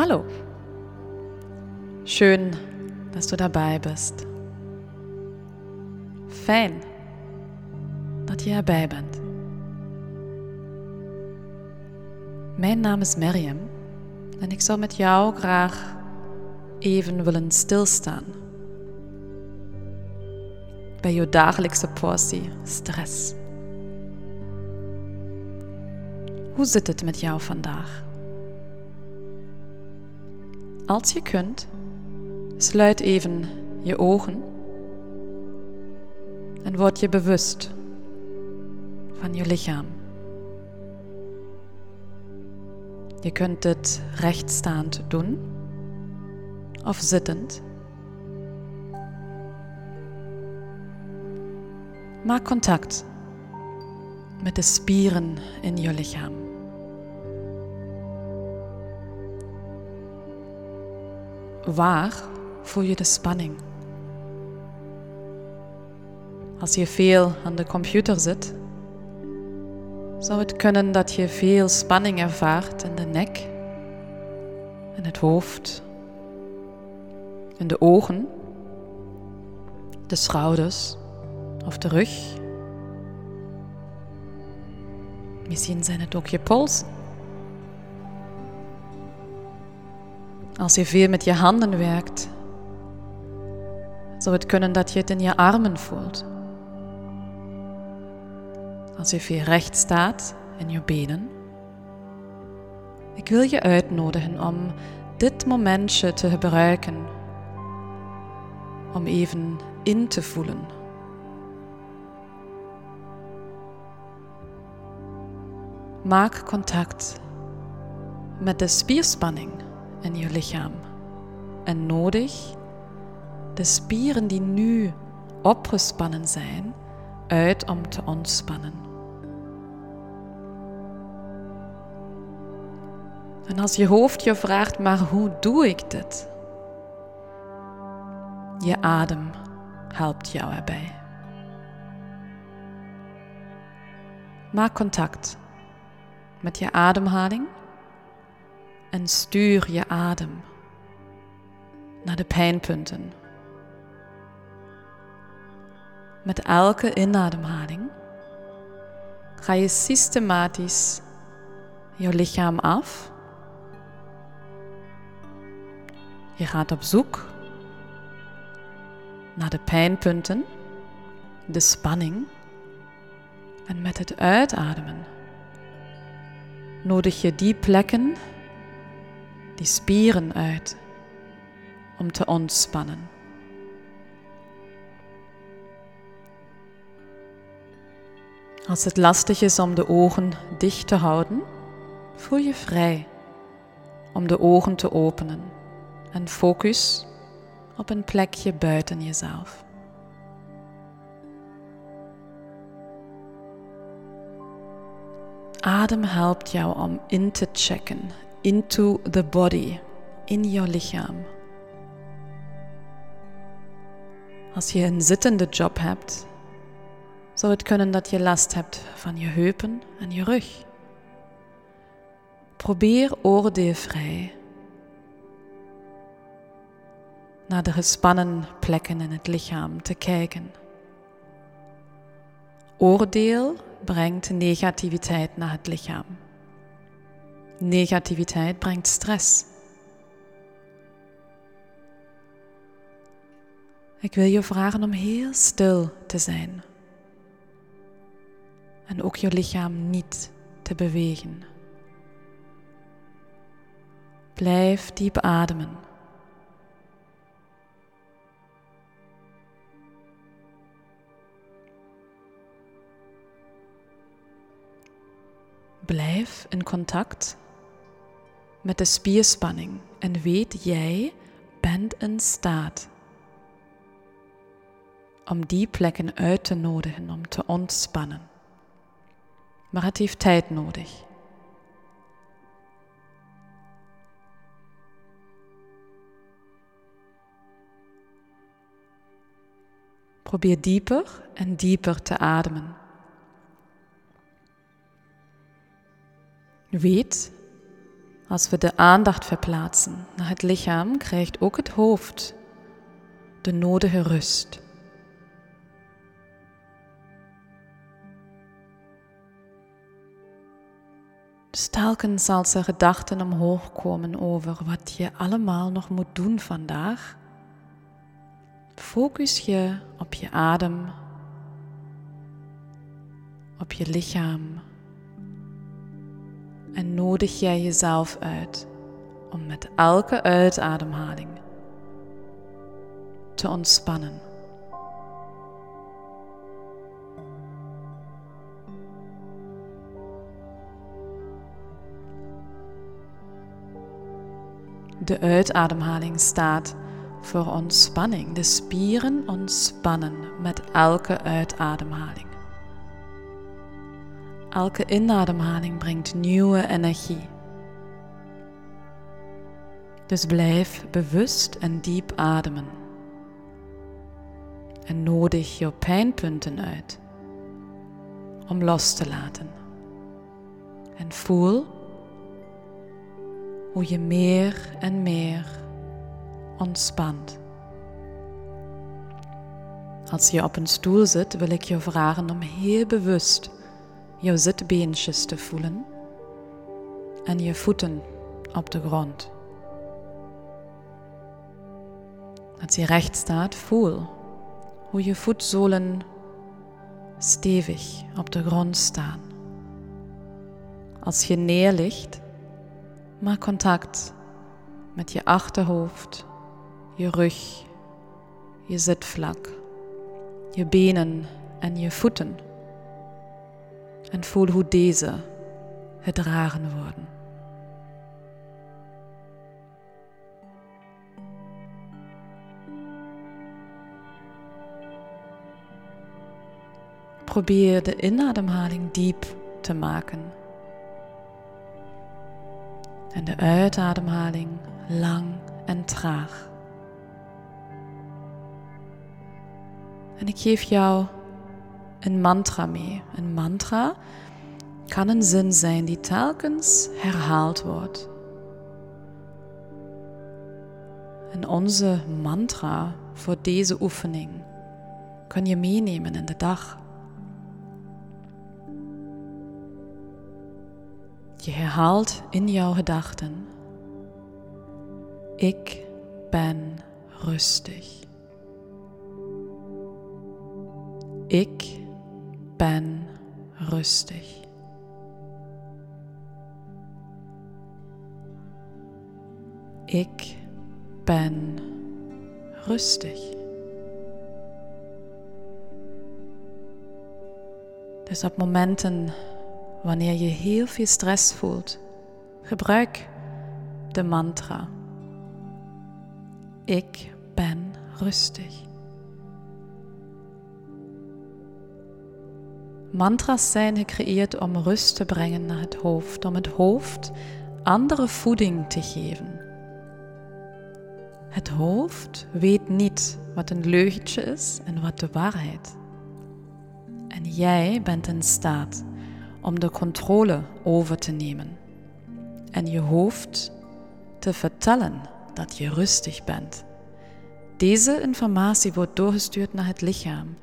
Hallo. Schön, dass du dabei bist. Fijn dat je erbij bent. Mijn naam is Miriam en ik zou met jou graag even willen stilstaan bij je dagelijkse portie stress. Hoe zit het met jou vandaag? Als je kunt, sluit even je ogen en word je bewust van je lichaam. Je kunt dit rechtstaand doen of zittend. Maak contact met de spieren in je lichaam. Waar voel je de spanning? Als je veel aan de computer zit, zou het kunnen dat je veel spanning ervaart in de nek, in het hoofd, in de ogen, de schouders of de rug. Misschien zijn het ook je polsen. Als je veel met je handen werkt, zou het kunnen dat je het in je armen voelt. Als je veel recht staat in je benen. Ik wil je uitnodigen om dit momentje te gebruiken om even in te voelen. Maak contact met de spierspanning in je lichaam en nodig de spieren die nu opgespannen zijn uit om te ontspannen. En als je hoofd je vraagt, maar hoe doe ik dit? Je adem helpt jou erbij. Maak contact met je ademhaling en stuur je adem naar de pijnpunten. Met elke inademhaling ga je systematisch je lichaam af. Je gaat op zoek naar de pijnpunten, de spanning en met het uitademen nodig je die plekken, die spieren uit om te ontspannen. Als het lastig is om de ogen dicht te houden, voel je vrij om de ogen te openen en focus op een plekje buiten jezelf. Adem helpt jou om in te checken, into the body, in jouw lichaam. Als je een zittende job hebt, zou het kunnen dat je last hebt van je heupen en je rug. Probeer oordeelvrij naar de gespannen plekken in het lichaam te kijken. Oordeel brengt negativiteit naar het lichaam. Negativiteit brengt stress. Ik wil je vragen om heel stil te zijn. En ook je lichaam niet te bewegen. Blijf diep ademen. Blijf in contact met de spierspanning en weet jij bent in staat om die plekken uit te nodigen om te ontspannen. Maar het heeft tijd nodig. Probeer dieper en dieper te ademen. Weet, Als we de aandacht verplaatsen naar het lichaam, krijgt ook het hoofd de nodige rust. Dus telkens als er gedachten omhoog komen over wat je allemaal nog moet doen vandaag, focus je op je adem, op je lichaam en nodig jij jezelf uit om met elke uitademhaling te ontspannen. De uitademhaling staat voor ontspanning. De spieren ontspannen met elke uitademhaling. Elke inademhaling brengt nieuwe energie. Dus blijf bewust en diep ademen. En nodig je pijnpunten uit om los te laten. En voel hoe je meer en meer ontspant. Als je op een stoel zit, wil ik je vragen om heel bewust jouw zitbeentjes te voelen en je voeten op de grond. Als je recht staat, voel hoe je voetzolen stevig op de grond staan. Als je neerligt, maak contact met je achterhoofd, je rug, je zitvlak, je benen en je voeten. En voel hoe deze gedragen worden. Probeer de inademhaling diep te maken. En de uitademhaling lang en traag. En ik geef jou een mantra mee. Een mantra kan een zin zijn die telkens herhaald wordt. En onze mantra voor deze oefening kan je meenemen in de dag. Je herhaalt in jouw gedachten: Ik ben rustig. Ik ben rustig. Ik ben rustig. Dus op momenten wanneer je heel veel stress voelt, gebruik de mantra. Ik ben rustig. Mantras zijn gecreëerd om rust te brengen naar het hoofd, om het hoofd andere voeding te geven. Het hoofd weet niet wat een leugentje is en wat de waarheid. En jij bent in staat om de controle over te nemen en je hoofd te vertellen dat je rustig bent. Deze informatie wordt doorgestuurd naar het lichaam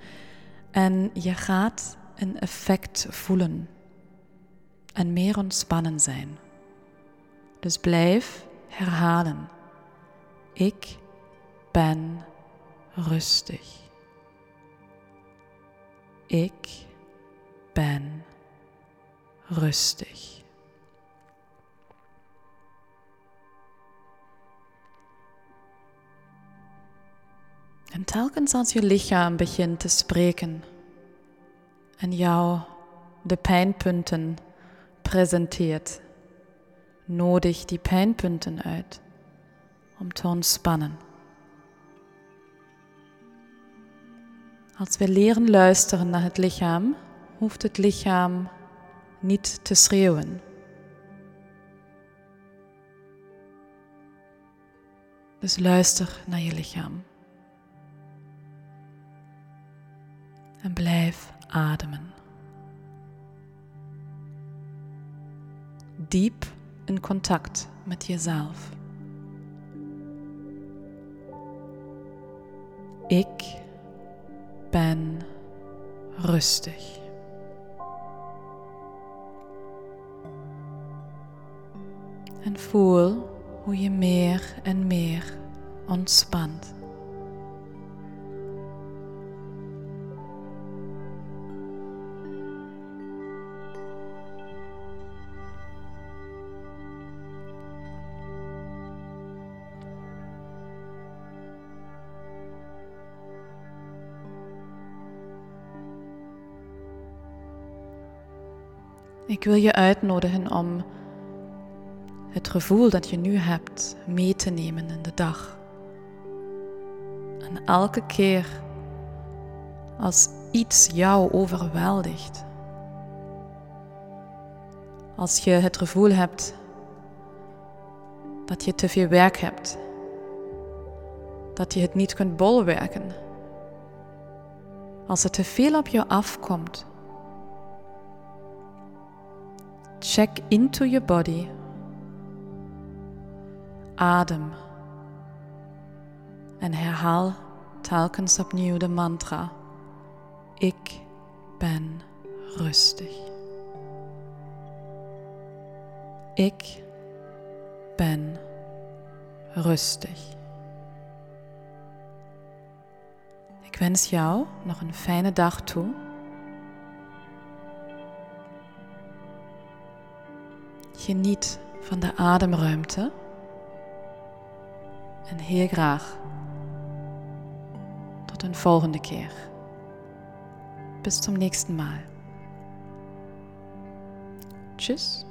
en je gaat een effect voelen en meer ontspannen zijn. Dus blijf herhalen. Ik ben rustig. Ik ben rustig. En telkens als je lichaam begint te spreken en jou de pijnpunten presenteert, nodig die pijnpunten uit om te ontspannen. Als we leren luisteren naar het lichaam, hoeft het lichaam niet te schreeuwen. Dus luister naar je lichaam. En blijf ademen. Diep in contact met jezelf. Ik ben rustig. En voel hoe je meer en meer ontspant. Ik wil je uitnodigen om het gevoel dat je nu hebt mee te nemen in de dag. En elke keer als iets jou overweldigt, als je het gevoel hebt dat je te veel werk hebt, dat je het niet kunt bolwerken, als er te veel op je afkomt, check into your body adem. En herhaal telkens opnieuw de mantra. Ik ben rustig. Ik ben rustig. Ik wens jou nog een fijne dag toe. Geniet van de ademruimte en heel graag tot een volgende keer. Bis zum nächsten Mal. Tschüss.